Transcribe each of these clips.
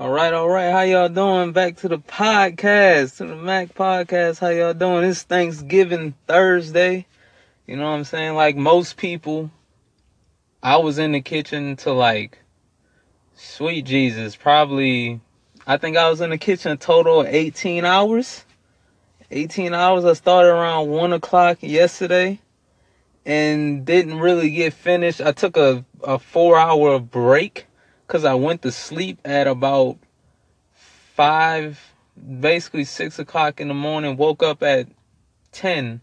All right, all right. How y'all doing? Back to the podcast, to the Mac podcast. How y'all doing? It's Thanksgiving Thursday. You know what I'm saying? Like most people, I was in the kitchen to like, sweet Jesus, probably, I think I was in the kitchen total of 18 hours. 18 hours. I started around 1 o'clock yesterday and didn't really get finished. I took a, a four hour break because I went to sleep at about 5, basically 6 o'clock in the morning, woke up at 10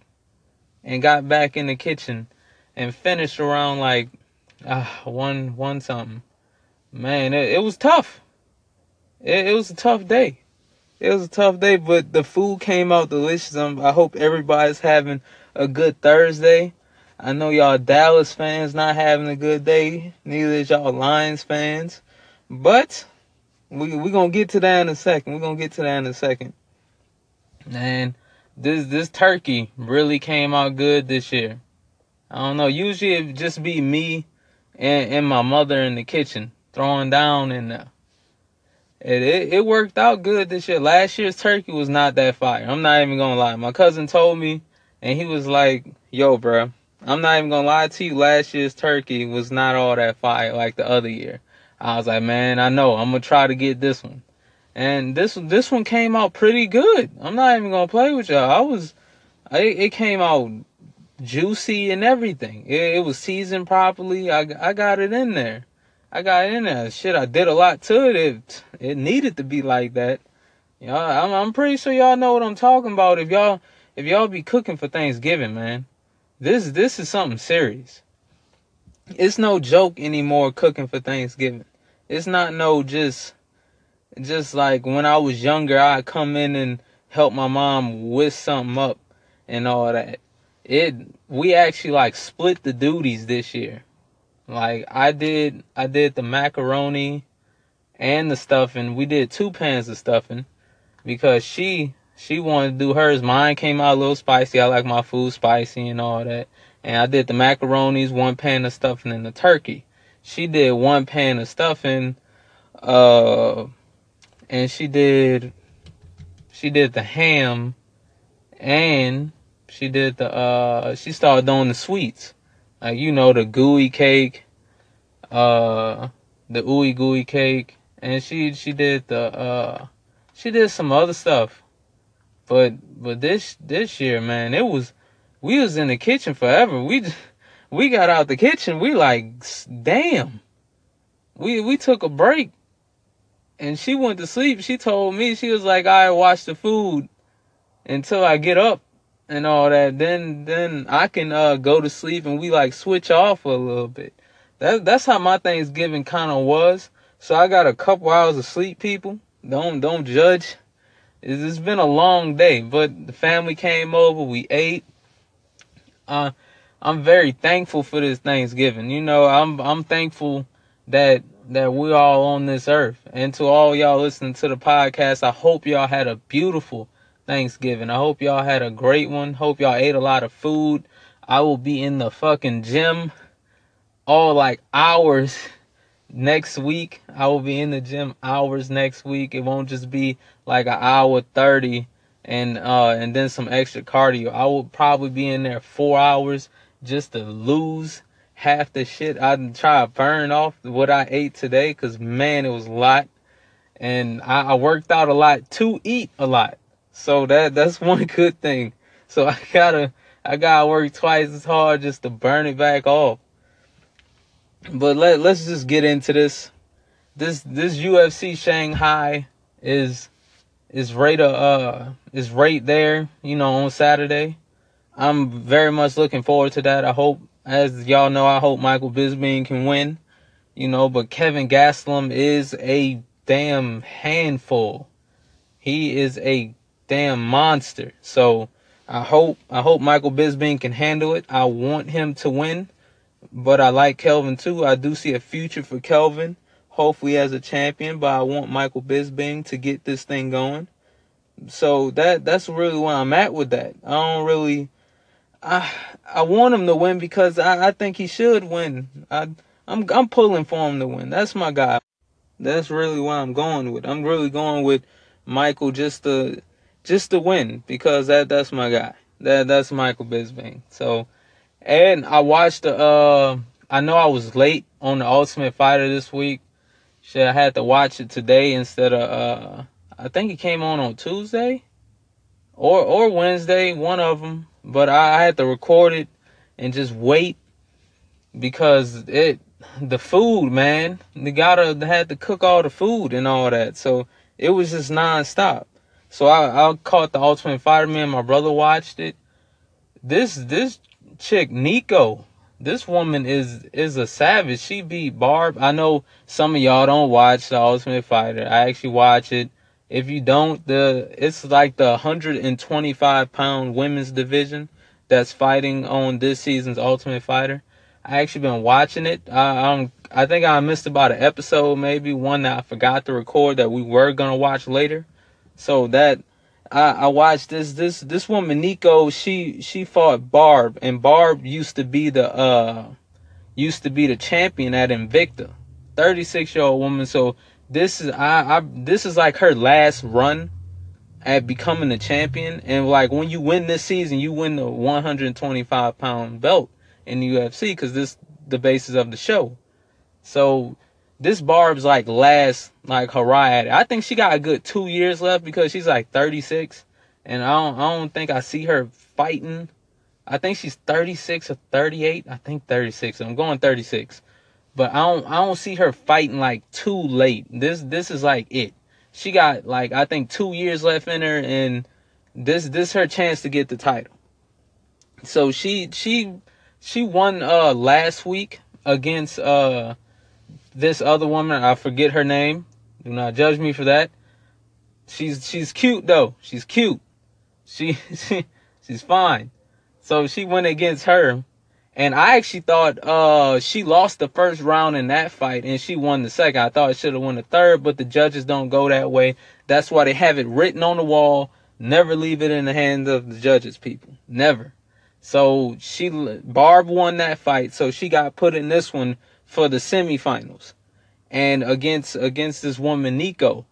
and got back in the kitchen and finished around like uh, one one something. Man, it, it was tough. It, it was a tough day. It was a tough day, but the food came out delicious. Um, I hope everybody's having a good Thursday. I know y'all Dallas fans not having a good day. Neither is y'all Lions fans. But we we gonna get to that in a second. We're gonna get to that in a second. And this this turkey really came out good this year. I don't know. Usually it just be me and, and my mother in the kitchen throwing down and uh, it, it it worked out good this year. Last year's turkey was not that fire. I'm not even gonna lie. My cousin told me, and he was like, "Yo, bro, I'm not even gonna lie to you. Last year's turkey was not all that fire like the other year." I was like, "Man, I know. I'm gonna try to get this one." And this this one came out pretty good. I'm not even gonna play with y'all. I was, I, it came out juicy and everything. It, it was seasoned properly. I I got it in there. I got it in there. Shit, I did a lot to it. It it needed to be like that. Y'all, I'm I'm pretty sure y'all know what I'm talking about. If y'all if y'all be cooking for Thanksgiving, man, this this is something serious. It's no joke anymore cooking for Thanksgiving. It's not no just just like when I was younger, I'd come in and help my mom whisk something up and all that. It we actually like split the duties this year. Like I did I did the macaroni and the stuffing. We did two pans of stuffing because she she wanted to do hers. Mine came out a little spicy. I like my food spicy and all that. And I did the macaronis, one pan of stuffing and the turkey. She did one pan of stuffing, uh and she did she did the ham and she did the uh she started doing the sweets like you know the gooey cake uh the ooey gooey cake and she she did the uh she did some other stuff but but this this year man it was we was in the kitchen forever we we got out the kitchen we like damn we we took a break and she went to sleep. She told me she was like, "I watch the food until I get up and all that. Then then I can uh, go to sleep and we like switch off a little bit." That that's how my Thanksgiving kind of was. So I got a couple hours of sleep. People don't don't judge. It's, it's been a long day, but the family came over. We ate. Uh, I'm very thankful for this Thanksgiving. You know, I'm I'm thankful that that we're all on this earth. And to all y'all listening to the podcast, I hope y'all had a beautiful Thanksgiving. I hope y'all had a great one. Hope y'all ate a lot of food. I will be in the fucking gym all like hours next week. I will be in the gym hours next week. It won't just be like an hour 30 and uh and then some extra cardio. I will probably be in there 4 hours just to lose half the shit. I try to burn off what I ate today because man, it was a lot. And I, I worked out a lot to eat a lot. So that that's one good thing. So I gotta I gotta work twice as hard just to burn it back off. But let let's just get into this. This this UFC Shanghai is is right uh is right there, you know, on Saturday. I'm very much looking forward to that. I hope as y'all know, I hope Michael Bisping can win. You know, but Kelvin Gastelum is a damn handful. He is a damn monster. So I hope I hope Michael Bisping can handle it. I want him to win, but I like Kelvin too. I do see a future for Kelvin, hopefully as a champion. But I want Michael Bisping to get this thing going. So that that's really where I'm at with that. I don't really I I want him to win because I, I think he should win. I I'm I'm pulling for him to win. That's my guy. That's really what I'm going with. I'm really going with Michael just to just to win because that that's my guy. That that's Michael Bisping. So, and I watched the. Uh, I know I was late on the Ultimate Fighter this week. Shit, I had to watch it today instead of. Uh, I think it came on on Tuesday, or or Wednesday, one of them. But I, I had to record it and just wait because it the food, man. They gotta they had to cook all the food and all that. So it was just nonstop. So I, I caught the Ultimate Fighter. Man, my brother watched it. This this chick Nico, this woman is is a savage. She beat Barb. I know some of y'all don't watch the Ultimate Fighter. I actually watch it. If you don't, the it's like the 125 pound women's division that's fighting on this season's Ultimate Fighter. I actually been watching it. I um, I think I missed about an episode, maybe one that I forgot to record that we were gonna watch later. So that I, I watched this this this woman Nico. She she fought Barb, and Barb used to be the uh used to be the champion at Invicta. 36 year old woman. So this is I, I this is like her last run at becoming a champion. And like when you win this season, you win the 125 pound belt in the UFC because this the basis of the show. So this Barb's like last like hurrah. I think she got a good two years left because she's like 36, and I don't I don't think I see her fighting. I think she's 36 or 38. I think 36. I'm going 36, but I don't I don't see her fighting like too late. This this is like it she got like I think two years left in her, and this this her chance to get the title. So she she she won uh last week against uh this other woman. I forget her name. Do not judge me for that. She's she's cute though. She's cute. She she she's fine. So she went against her and I actually thought uh, she lost the first round in that fight and she won the second. I thought it should have won the third, but the judges don't go that way. That's why they have it written on the wall. Never leave it in the hands of the judges, people. Never. So she Barb won that fight, so she got put in this one for the semifinals. And against against this woman Nico.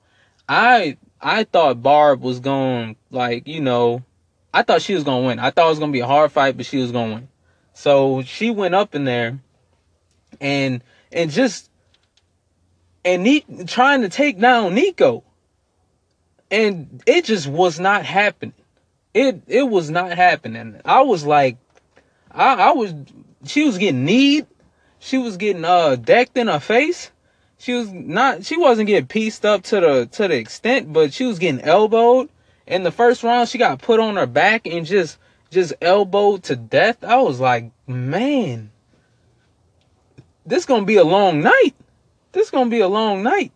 I I thought Barb was going like, you know, I thought she was going to win. I thought it was going to be a hard fight, but she was going to win. So she went up in there and and just and Ni- trying to take down Nico. And it just was not happening. It it was not happening. I was like I, I was she was getting kneed. She was getting uh decked in her face. She was not she wasn't getting pieced up to the to the extent, but she was getting elbowed. In the first round, she got put on her back and just just elbowed to death. I was like, man, this gonna be a long night. This gonna be a long night.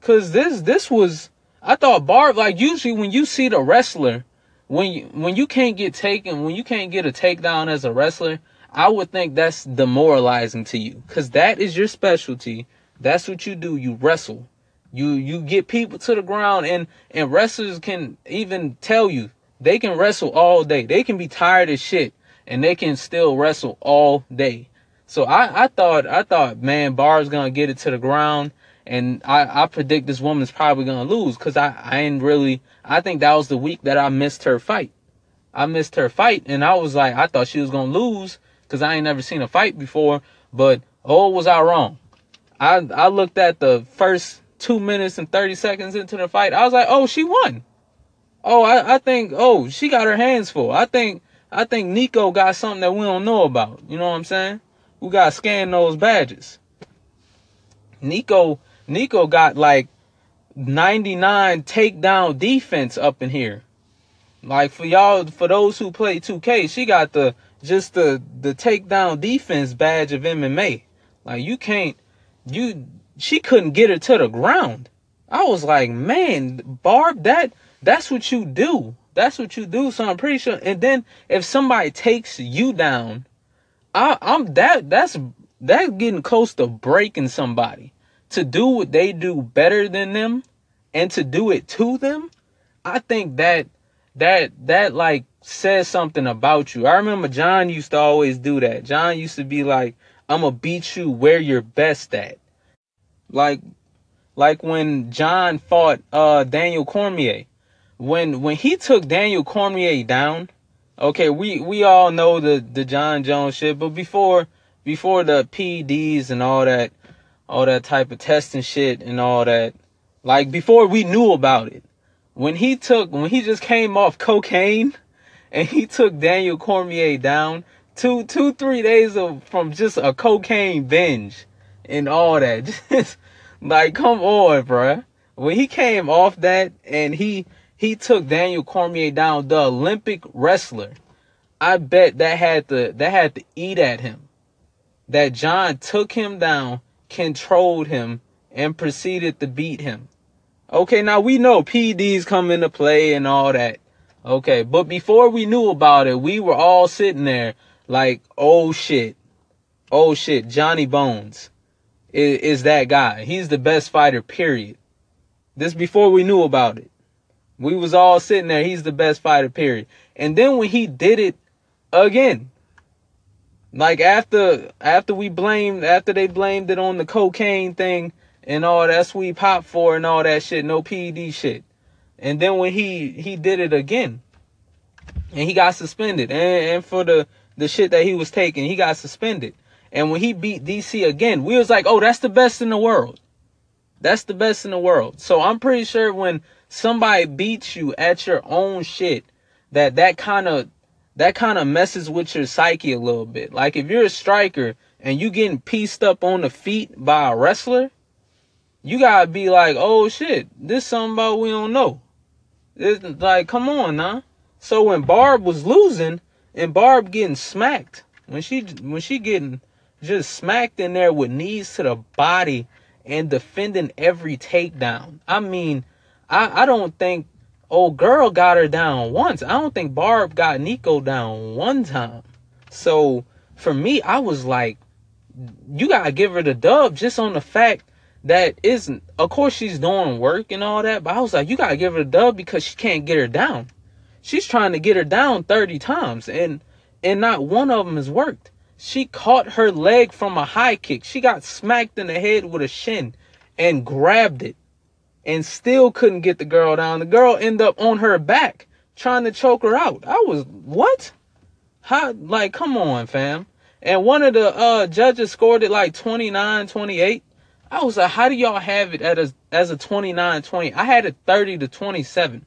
Cause this this was I thought Barb like usually when you see the wrestler, when you when you can't get taken, when you can't get a takedown as a wrestler, I would think that's demoralizing to you. Cause that is your specialty. That's what you do. You wrestle. You you get people to the ground and and wrestlers can even tell you they can wrestle all day. They can be tired as shit and they can still wrestle all day. So I, I thought I thought man Barb's gonna get it to the ground and I, I predict this woman's probably gonna lose because I, I ain't really I think that was the week that I missed her fight. I missed her fight and I was like I thought she was gonna lose because I ain't never seen a fight before, but oh was I wrong. I I looked at the first two minutes and thirty seconds into the fight, I was like, oh she won oh, I, I think, oh, she got her hands full. I think, I think Nico got something that we don't know about. You know what I'm saying? We got to scan those badges. Nico, Nico got like 99 takedown defense up in here. Like for y'all, for those who play 2K, she got the just the the takedown defense badge of MMA. Like you can't, you she couldn't get her to the ground. I was like, man, Barb, that that's what you do. That's what you do. So I'm pretty sure. And then if somebody takes you down, I, I'm that. That's that's getting close to breaking somebody. To do what they do better than them, and to do it to them, I think that that that like says something about you. I remember Jon used to always do that. Jon used to be like, "I'm gonna beat you where you're best at." Like like when Jon fought uh Daniel Cormier. When when he took Daniel Cormier down, okay, we we all know the the Jon Jones shit, but before before the PDs and all that all that type of testing shit and all that, like before we knew about it. When he took when he just came off cocaine and he took Daniel Cormier down two two three days of from just a cocaine binge and all that. Just like come on, bruh. When he came off that and he he took Daniel Cormier down, the Olympic wrestler, I bet that had to that had to eat at him. That Jon took him down, controlled him, and proceeded to beat him. Okay, now we know PDs come into play and all that. Okay, but before we knew about it, we were all sitting there like, oh shit. Oh shit, Johnny Bones is, is that guy. He's the best fighter, period. This before we knew about it. We was all sitting there, he's the best fighter, period. And then when he did it again, like after after we blamed after they blamed it on the cocaine thing and all that sweet pop for and all that shit, no PED shit. And then when he he did it again, and he got suspended, and, and for the the shit that he was taking, he got suspended. And when he beat DC again, we was like, oh, that's the best in the world. That's the best in the world. So I'm pretty sure when somebody beats you at your own shit, that that kind of that kind of messes with your psyche a little bit. Like if you're a striker and you getting pieced up on the feet by a wrestler, you gotta be like, oh shit, this something about we don't know. It's like, come on, nah. So when Barb was losing and Barb getting smacked, when she when she getting just smacked in there with knees to the body and defending every takedown. I mean, I, I don't think old girl got her down once. I don't think Barb got Nico down one time. So for me, I was like, you gotta give her the dub just on the fact that isn't of course she's doing work and all that, but I was like, you gotta give her a dub because she can't get her down. She's trying to get her down 30 times and and not one of them has worked. She caught her leg from a high kick. She got smacked in the head with a shin and grabbed it and still couldn't get the girl down. The girl ended up on her back trying to choke her out. I was what? How like come on, fam. And one of the uh judges scored it like 29, 28. I was like, how do y'all have it at a, as a 29, 20? I had it 30 to 27.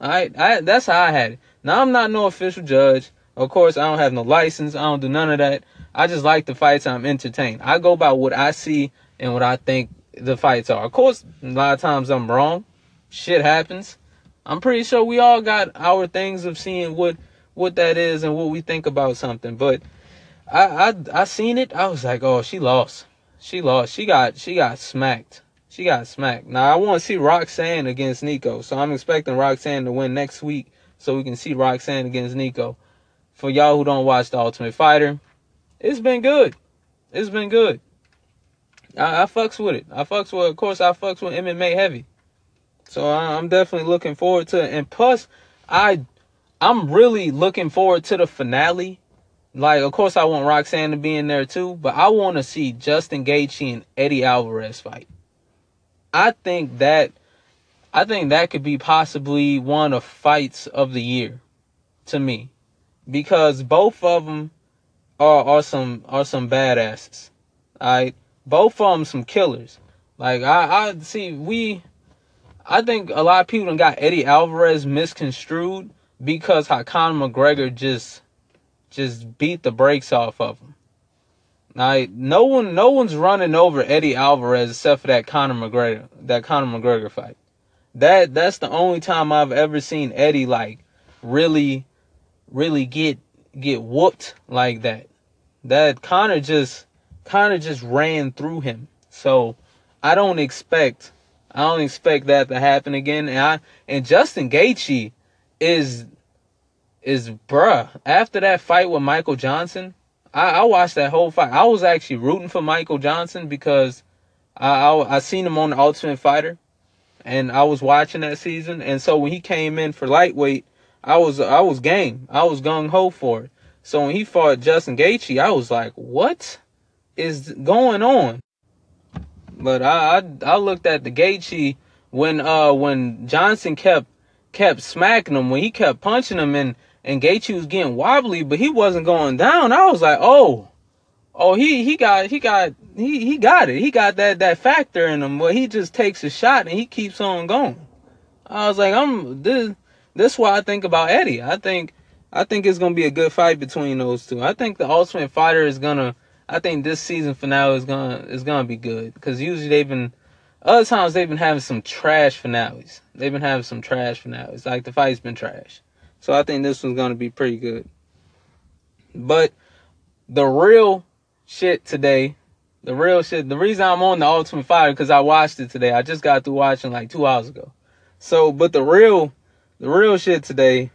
All right, I, that's how I had it. Now I'm not no official judge. Of course, I don't have no license. I don't do none of that. I just like the fights. I'm entertained. I go by what I see and what I think the fights are. Of course, a lot of times I'm wrong. Shit happens. I'm pretty sure we all got our things of seeing what what that is and what we think about something. But I I I seen it. I was like, oh, she lost. She lost. She got she got smacked. She got smacked. Now I want to see Roxanne against Nico. So I'm expecting Roxanne to win next week so we can see Roxanne against Nico. For y'all who don't watch The Ultimate Fighter, it's been good. It's been good. I, I fucks with it. I fucks with, of course, I fucks with MMA heavy. So I, I'm definitely looking forward to it. And plus, I, I'm really looking forward to the finale. Like, of course, I want Roxanne to be in there too, but I want to see Justin Gaethje and Eddie Alvarez fight. I think that, I think that could be possibly one of fights of the year, to me, because both of them are are some are some badasses. Right, both of them some killers. Like I, I see we I think a lot of people got Eddie Alvarez misconstrued because Conor McGregor just just beat the brakes off of him. Like no one no one's running over Eddie Alvarez except for that Conor McGregor that Conor McGregor fight. That that's the only time I've ever seen Eddie like really really get get whooped like that. That Conor just of just ran through him. So I don't expect I don't expect that to happen again. And I and Justin Gaethje is is bruh. After that fight with Michael Johnson, I, I watched that whole fight. I was actually rooting for Michael Johnson because I, I I seen him on the Ultimate Fighter, and I was watching that season. And so when he came in for lightweight, I was I was game. I was gung ho for it. So when he fought Justin Gaethje, I was like, what? is going on? But I I, I looked at the Gaethje when uh when Johnson kept kept smacking him when he kept punching him and and Gaethje was getting wobbly, but he wasn't going down. I was like, oh, oh, he he got he got he he got it. He got that that factor in him. Where he just takes a shot and he keeps on going. I was like, I'm this. This is why I think about Eddie. I think I think it's gonna be a good fight between those two. I think the Ultimate Fighter is gonna. I think this season finale is gonna is gonna be good because usually they've been other times they've been having some trash finales. They've been having some trash finales. Like the fight's been trash. So I think this one's gonna be pretty good. But the real shit today, the real shit. The reason I'm on the Ultimate Fighter because I watched it today. I just got through watching like two hours ago. So, but the real, the real shit today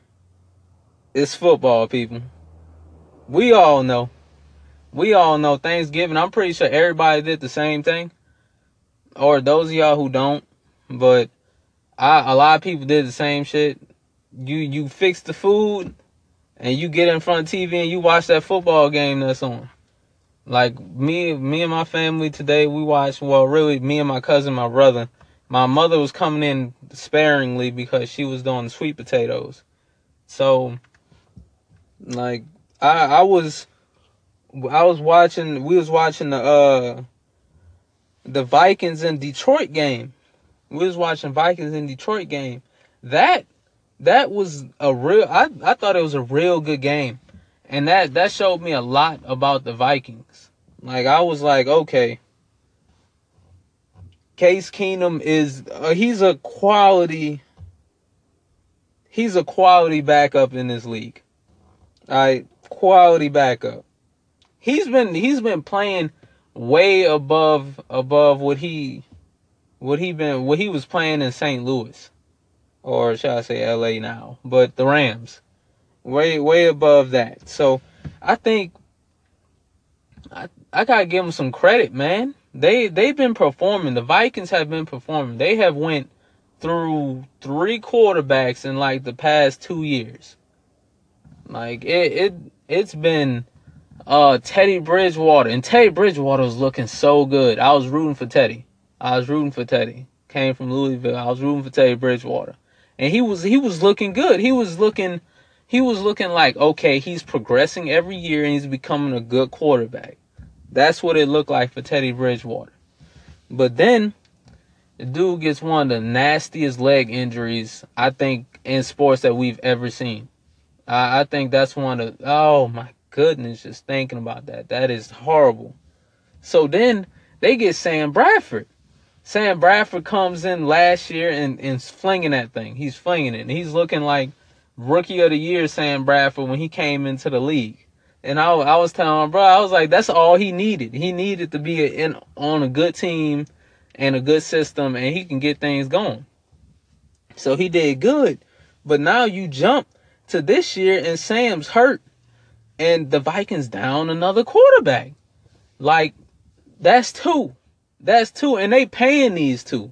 is football, people. We all know. We all know Thanksgiving. I'm pretty sure everybody did the same thing. Or those of y'all who don't. But I, a lot of people did the same shit you you fix the food and you get in front of TV and you watch that football game that's on. Like me me and my family today we watched well really me and my cousin, my brother. My mother was coming in sparingly because she was doing sweet potatoes. So like I I was I was watching we was watching the uh the Vikings in Detroit game. We was watching Vikings in Detroit game. That that was a real I, I thought it was a real good game. And that that showed me a lot about the Vikings. Like I was like, okay. Case Keenum is uh, he's a quality he's a quality backup in this league. All right, quality backup. He's been he's been playing way above above what he what he been what he was playing in St. Louis or shall I say LA now, but the Rams, way way above that. So I think I I gotta give them some credit, man. They they've been performing. The Vikings have been performing. They have went through three quarterbacks in like the past two years. Like it it it's been uh Teddy Bridgewater and Teddy Bridgewater was looking so good. I was rooting for Teddy. I was rooting for Teddy. Came from Louisville. I was rooting for Teddy Bridgewater and he was he was looking good. He was looking he was looking like okay, he's progressing every year and he's becoming a good quarterback. That's what it looked like for Teddy Bridgewater. But then the dude gets one of the nastiest leg injuries I think in sports that we've ever seen. I, I think that's one of oh my goodness, just thinking about that. That is horrible. So then they get Sam Bradford. Sam Bradford comes in last year and, and flinging that thing. He's flinging it. And he's looking like rookie of the year Sam Bradford when he came into the league. And I, I was telling him, bro, I was like, that's all he needed. He needed to be in on a good team and a good system, and he can get things going. So he did good. But now you jump to this year, and Sam's hurt, and the Vikings down another quarterback. Like, that's two. That's two, and they paying these two.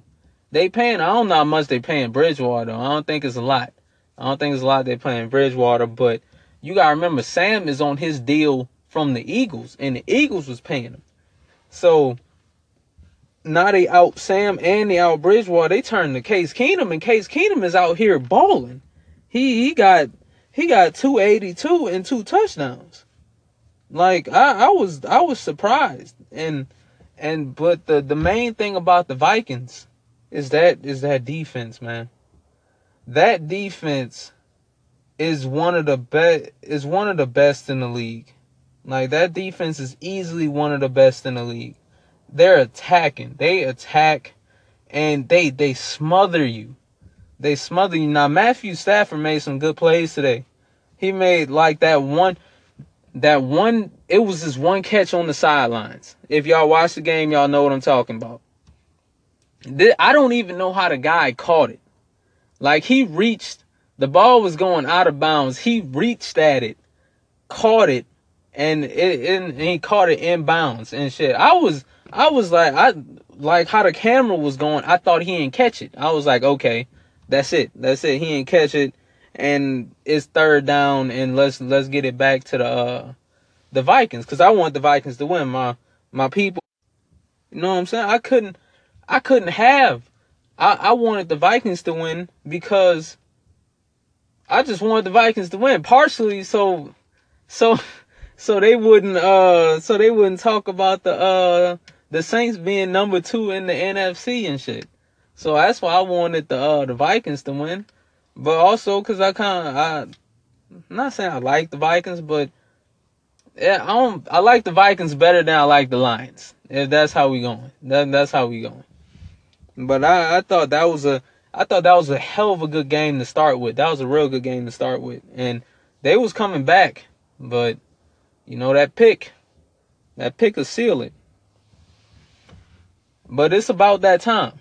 They paying. I don't know how much they paying Bridgewater. I don't think it's a lot. I don't think it's a lot they paying Bridgewater, but you gotta remember Sam is on his deal from the Eagles, and the Eagles was paying him. So now they out Sam and they out Bridgewater. They turn to Case Keenum, and Case Keenum is out here balling. He he got he got 282 and two touchdowns. Like I, I was I was surprised. And and but the the main thing about the Vikings is that is that defense, man. That defense is one of the best is one of the best in the league. Like that defense is easily one of the best in the league. They're attacking. They attack and they they smother you. They smother you. Now Matthew Stafford made some good plays today. He made like that one that one it was this one catch on the sidelines. If y'all watch the game, y'all know what I'm talking about. I don't even know how the guy caught it. Like he reached, the ball was going out of bounds. He reached at it, caught it, and it and he caught it in bounds and shit. I was I was like I like how the camera was going. I thought he didn't catch it. I was like, okay, that's it, that's it. He didn't catch it, and it's third down, and let's let's get it back to the uh, the Vikings because I want the Vikings to win. My my people, you know what I'm saying? I couldn't I couldn't have. I, I wanted the Vikings to win because I just wanted the Vikings to win. Partially so so so they wouldn't uh so they wouldn't talk about the uh the Saints being number two in the NFC and shit. So that's why I wanted the uh the Vikings to win. But also cause I kinda I I'm not saying I like the Vikings, but yeah, I don't I like the Vikings better than I like the Lions. If that's how we going. That that's how we going. But I, I thought that was a I thought that was a hell of a good game to start with. That was a real good game to start with. And they was coming back, but you know that pick, that pick will seal it. But it's about that time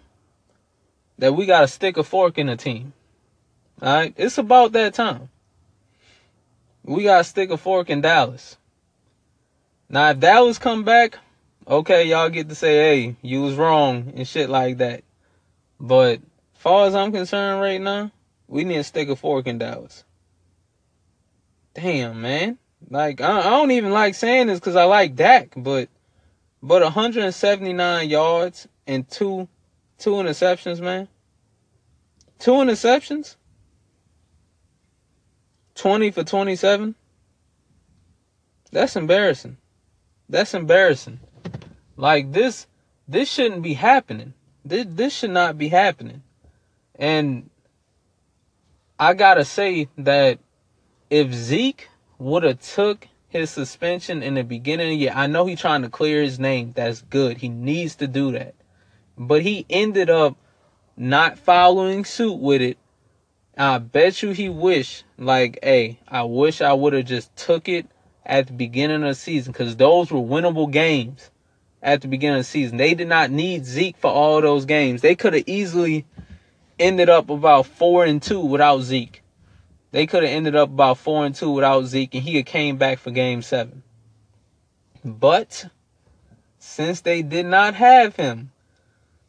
that we gotta stick a fork in the team. Alright? It's about that time. We gotta stick a fork in Dallas. Now if Dallas come back, okay, y'all get to say, hey, you was wrong and shit like that. But far as I'm concerned right now, we need to stick a fork in Dallas. Damn, man. Like I, I don't even like saying this because I like Dak, but but 179 yards and two two interceptions, man. Two interceptions. 20 for 27. That's embarrassing. That's embarrassing. Like this this shouldn't be happening. This this should not be happening. And I got to say that if Zeke would have took his suspension in the beginning of the year, I know he's trying to clear his name. That's good. He needs to do that. But he ended up not following suit with it. I bet you he wish, like, hey, I wish I would have just took it at the beginning of the season because those were winnable games at the beginning of the season. They did not need Zeke for all those games. They could have easily ended up about four and two without Zeke. They could have ended up about four and two without Zeke, and he came back for game seven. But since they did not have him,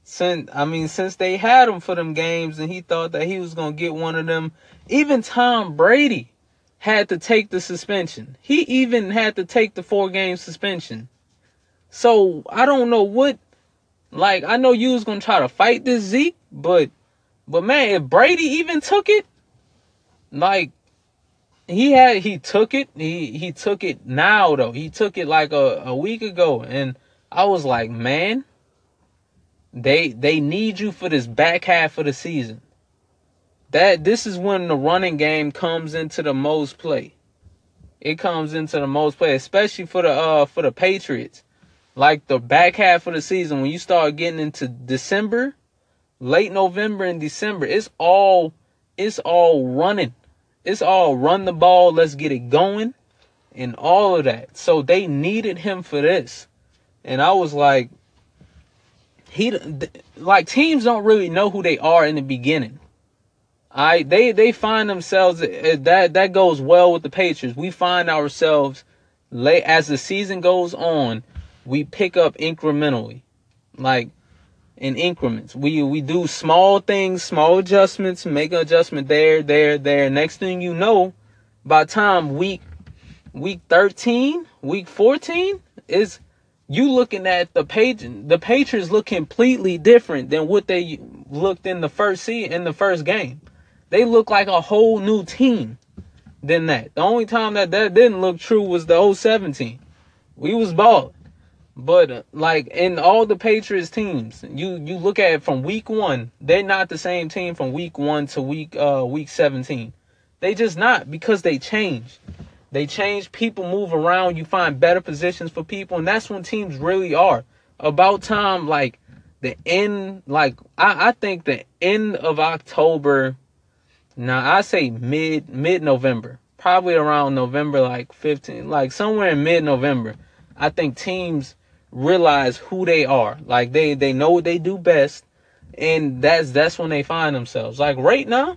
since I mean, since they had him for them games, and he thought that he was gonna get one of them, even Tom Brady had to take the suspension. He even had to take the four game suspension. So I don't know what like I know you was gonna try to fight this Zeke, but but man, if Brady even took it, like he had he took it, he he took it now though. He took it like a, a week ago. And I was like, man, they they need you for this back half of the season that this is when the running game comes into the most play. It comes into the most play, especially for the uh for the Patriots. Like the back half of the season, when you start getting into December, late November and December, it's all it's all running. It's all run the ball, let's get it going, and all of that. So they needed him for this. And I was like, he like teams don't really know who they are in the beginning. I they they find themselves uh, that that goes well with the Patriots. We find ourselves late as the season goes on, we pick up incrementally, like in increments. We we do small things, small adjustments, make an adjustment there, there, there. Next thing you know, by time week week 13, week 14 is you looking at the page the Patriots look completely different than what they looked in the first see in the first game. They look like a whole new team than that. The only time that that didn't look true was the 017. We was balling. But uh, like in all the Patriots teams, you you look at it from week 1, they're not the same team from week 1 to week uh week 17. They just not because they change. They change, people move around, you find better positions for people and that's when teams really are. About time like the end like I I think the end of October now I say mid mid November, probably around November like 15, like somewhere in mid November. I think teams realize who they are. Like they they know what they do best, and that's that's when they find themselves. Like right now,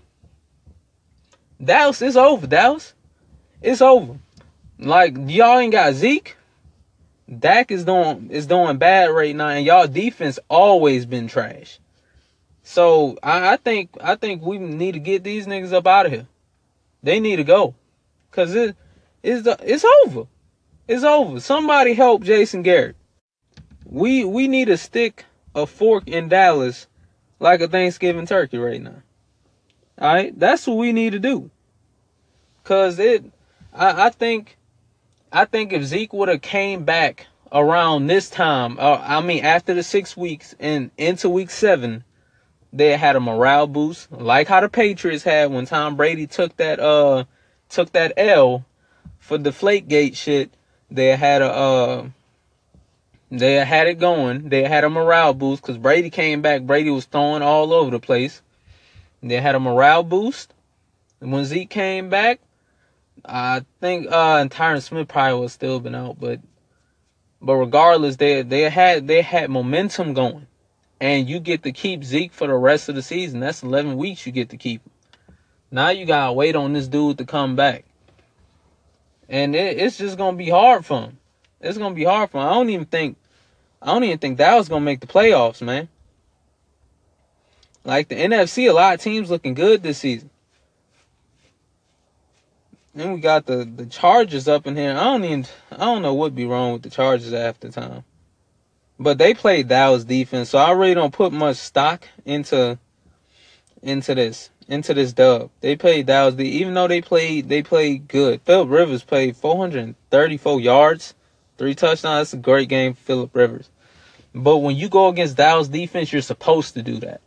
Dallas is over. Dallas, it's over. Like y'all ain't got Zeke. Dak is doing is doing bad right now, and y'all defense always been trash. So I, I think I think we need to get these niggas up out of here. They need to go, cause it it's it's over. It's over. Somebody help Jason Garrett. We we need to stick a fork in Dallas like a Thanksgiving turkey right now. All right, that's what we need to do. Cause it, I, I think, I think if Zeke would have came back around this time, uh, I mean after the six weeks and into week seven, they had a morale boost, like how the Patriots had when Tom Brady took that uh took that L for Deflategate shit. They had a uh they had it going. They had a morale boost because Brady came back. Brady was throwing all over the place. They had a morale boost. When Zeke came back, I think uh and Tyron Smith probably would still been out, but but regardless, they they had they had momentum going. And you get to keep Zeke for the rest of the season. That's eleven weeks you get to keep him. Now you gotta wait on this dude to come back. And it, it's just gonna be hard for him. It's gonna be hard for him. I don't even think I don't even think that was gonna make the playoffs, man. Like the NFC, a lot of teams looking good this season. Then we got the the Chargers up in here. I don't even I don't know what be wrong with the Chargers after time. But they played Dallas defense, so I really don't put much stock into into this into this dub. They played Dallas the even though they played they played good. Philip Rivers played 434 yards, three touchdowns. That's a great game Philip Rivers. But when you go against Dallas defense, you're supposed to do that.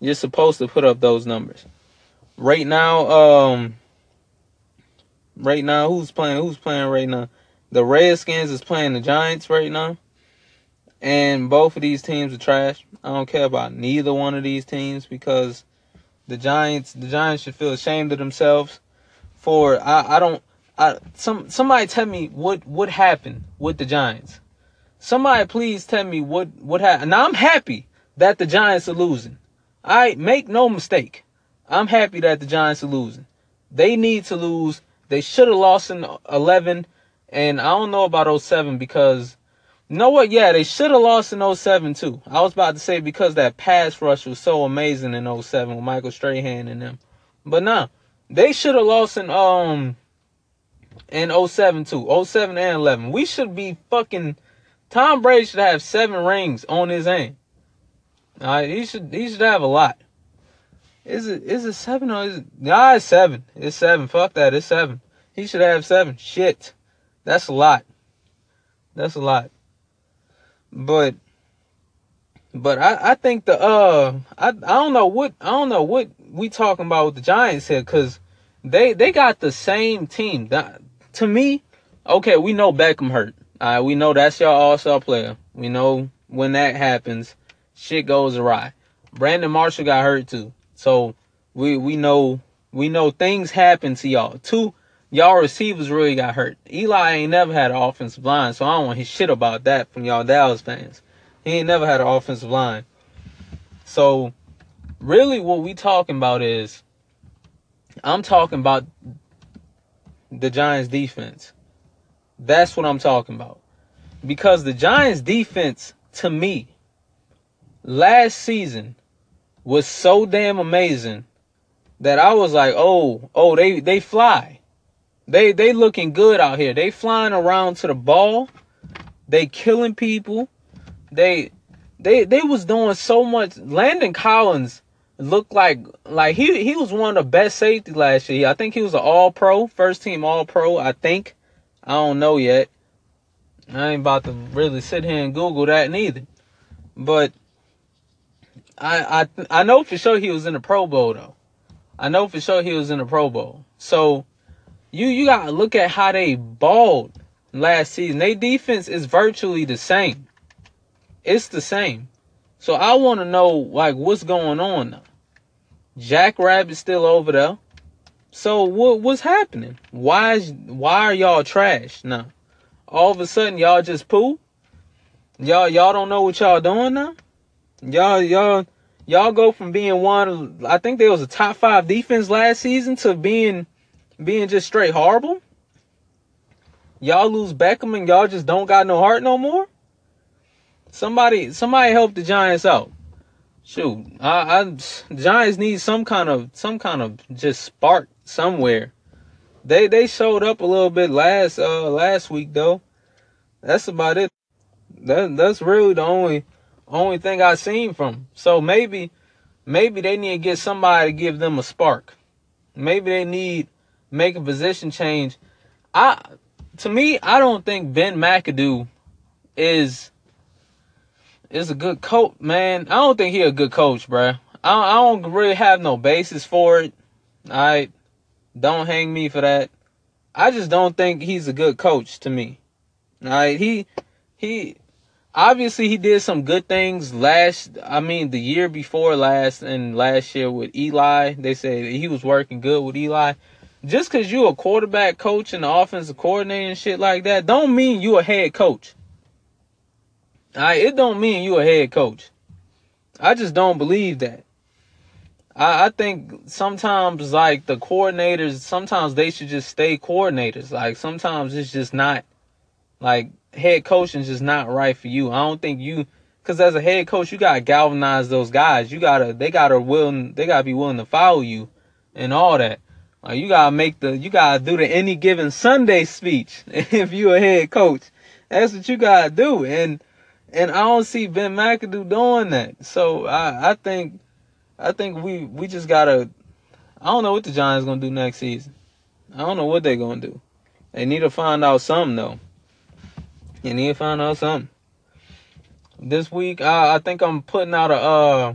You're supposed to put up those numbers. Right now, um, right now. Who's playing? Who's playing right now? The Redskins is playing the Giants right now. And both of these teams are trash. I don't care about neither one of these teams because the Giants the Giants should feel ashamed of themselves for I, I don't I some somebody tell me what what happened with the Giants. Somebody please tell me what what happened. Now I'm happy that the Giants are losing. I make no mistake. I'm happy that the Giants are losing. They need to lose they should have lost in 11, and I don't know about 07 because, know what? Yeah, they should have lost in 07 too. I was about to say because that pass rush was so amazing in 07 with Michael Strahan and them. But nah, they should have lost in, um, in 07 too. 07 and 11. We should be fucking, Tom Brady should have seven rings on his hand. All right, he should, he should have a lot. Is it is it seven or is it nah it's seven. It's seven. Fuck that, it's seven. He should have seven. Shit. That's a lot. That's a lot. But but I, I think the uh I I don't know what I don't know what we talking about with the Giants here because they they got the same team. That, to me, okay, we know Beckham hurt. Uh, we know that's your all-star player. We know when that happens, shit goes awry. Brandon Marshall got hurt too. So we we know we know things happen to y'all. Two y'all receivers really got hurt. Eli ain't never had an offensive line, so I don't want his shit about that from y'all Dallas fans. He ain't never had an offensive line. So really what we talking about is I'm talking about the Giants defense. That's what I'm talking about. Because the Giants defense to me last season was so damn amazing that I was like, oh, oh, they they fly. They they looking good out here. They flying around to the ball. They killing people. They they they was doing so much. Landon Collins looked like like he he was one of the best safety last year. I think he was an all pro, first team all pro, I think. I don't know yet. I ain't about to really sit here and Google that neither. But I I I know for sure he was in the Pro Bowl though. I know for sure he was in the Pro Bowl. So you you gotta look at how they balled last season. Their defense is virtually the same. It's the same. So I want to know like what's going on now. Jack Rabbit still over there. So what what's happening? Why is why are y'all trash now? All of a sudden y'all just poo? Y'all y'all don't know what y'all doing now? Y'all, y'all, y'all go from being one. I think there was a top five defense last season to being, being just straight horrible. Y'all lose Beckham and y'all just don't got no heart no more. Somebody, somebody help the Giants out. Shoot, I, I Giants need some kind of, some kind of just spark somewhere. They, they showed up a little bit last, uh, last week though. That's about it. That, that's really the only Only thing I seen from. So maybe, maybe they need to get somebody to give them a spark. Maybe they need make a position change. I, to me, I don't think Ben McAdoo is is a good coach, man. I don't think he a good coach, bruh. I, I don't really have no basis for it. I don't hang me for that. I just don't think he's a good coach to me. All right, he he obviously he did some good things last I mean the year before last and last year with Eli. They say he was working good with Eli. Just cause you a quarterback coach and the offensive coordinator and shit like that, don't mean you a head coach. Alright, it don't mean you a head coach. I just don't believe that. I, I think sometimes like the coordinators, sometimes they should just stay coordinators. Like sometimes it's just not like head coaching is just not right for you. I don't think you, because as a head coach, you gotta galvanize those guys. You gotta, they gotta willing, they gotta be willing to follow you, and all that. Like you gotta make the, you gotta do the any given Sunday speech if you a head coach. That's what you gotta do, and and I don't see Ben McAdoo doing that. So I I think, I think we we just gotta. I don't know what the Giants gonna do next season. I don't know what they're gonna do. They need to find out something though. You need to find out something. This week, I, I think I'm putting out a. Uh,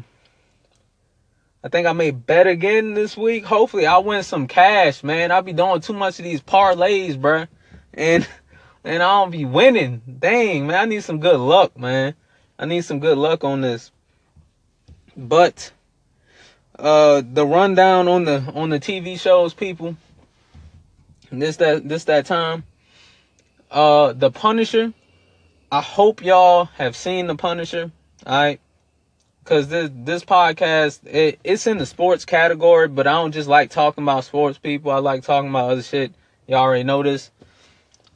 I think I made bet again this week. Hopefully, I win some cash, man. I be doing too much of these parlays, bruh. And and I don't be winning. Dang, man. I need some good luck, man. I need some good luck on this. But uh the rundown on the on the TV shows, people. This that this that time. Uh, The Punisher. I hope y'all have seen The Punisher. All right. Cause this this podcast it, it's in the sports category, but I don't just like talking about sports people. I like talking about other shit. Y'all already know this.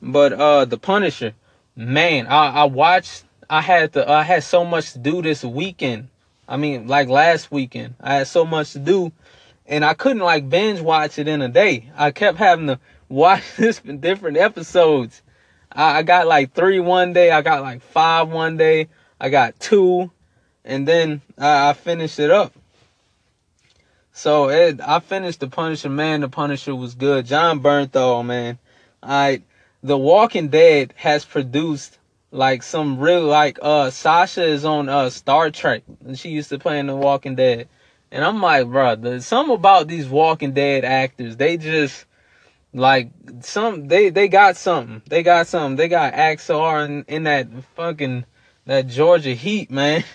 But uh The Punisher, man, I, I watched I had to I had so much to do this weekend. I mean, like last weekend. I had so much to do and I couldn't like binge watch it in a day. I kept having to watch this different episodes. I, I got like three one day. I got like five one day. I got two, and then I, I finished it up. So it, I finished the Punisher. Man, the Punisher was good. Jon Bernthal, man. I The Walking Dead has produced like some real like uh Sasha is on uh Star Trek and she used to play in The Walking Dead. And I'm like, bro, there's about these Walking Dead actors. They just like some they they got something. They got something. They got Axar in, in that fucking that Georgia Heat, man.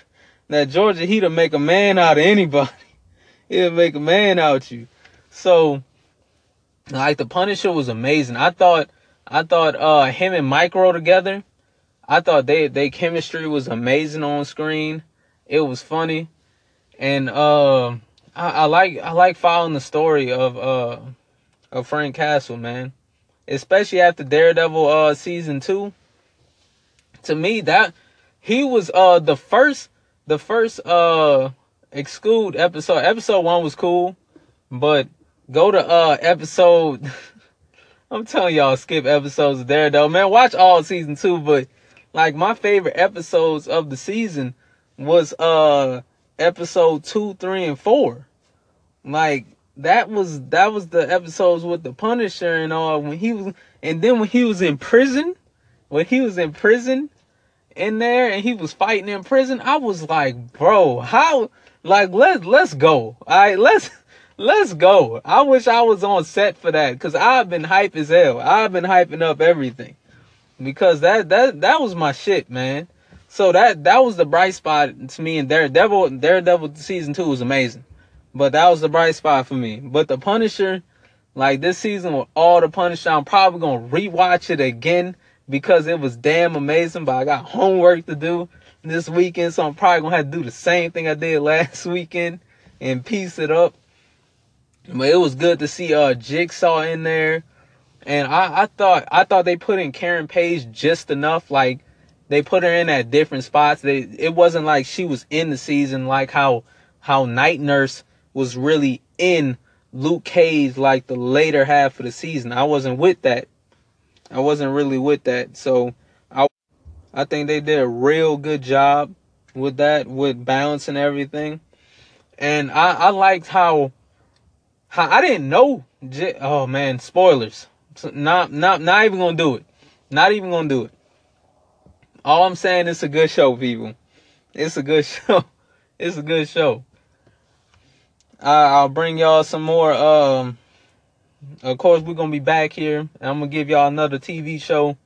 That Georgia Heat'll make a man out of anybody. It'll make a man out you. So like the Punisher was amazing. I thought I thought uh him and Micro together, I thought they they chemistry was amazing on screen. It was funny. And uh I, I like I like following the story of uh of Frank Castle, man. Especially after Daredevil uh season 2. To me that he was uh the first the first uh exclude episode. Episode 1 was cool, but go to uh episode I'm telling y'all skip episodes there though. Man, watch all season 2, but like my favorite episodes of the season was uh episode 2, 3 and 4. Like that was that was the episodes with the Punisher and all when he was and then when he was in prison, when he was in prison in there and he was fighting in prison, I was like, bro, how like let's let's go. All right, let's let's go. I wish I was on set for that cuz I've been hype as hell. I've been hyping up everything. Because that that that was my shit, man. So that that was the bright spot to me and Daredevil Daredevil season 2 was amazing. But that was the bright spot for me. But the Punisher, like this season with all the Punisher, I'm probably gonna rewatch it again because it was damn amazing. But I got homework to do this weekend, so I'm probably gonna have to do the same thing I did last weekend and piece it up. But it was good to see uh Jigsaw in there. And I, I thought I thought they put in Karen Page just enough. Like they put her in at different spots. They it wasn't like she was in the season like how how Night Nurse was really in Luke Cage like the later half of the season. I wasn't with that. I wasn't really with that. So I I think they did a real good job with that, with balance and everything. And I, I liked how, how I didn't know. Oh man, spoilers. Not, not, not even gonna do it. Not even gonna do it. All I'm saying is a good show, people. It's a good show. It's a good show. I, will bring y'all some more. Um, of course, we're gonna be back here, and I'm gonna give y'all another TV show.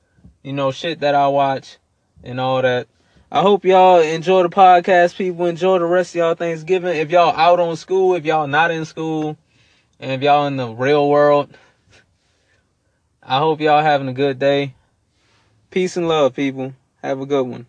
You know, shit that I watch and all that. I hope y'all enjoy the podcast, people. Enjoy the rest of y'all Thanksgiving. If y'all out on school, if y'all not in school, and if y'all in the real world, I hope y'all having a good day. Peace and love, people. Have a good one.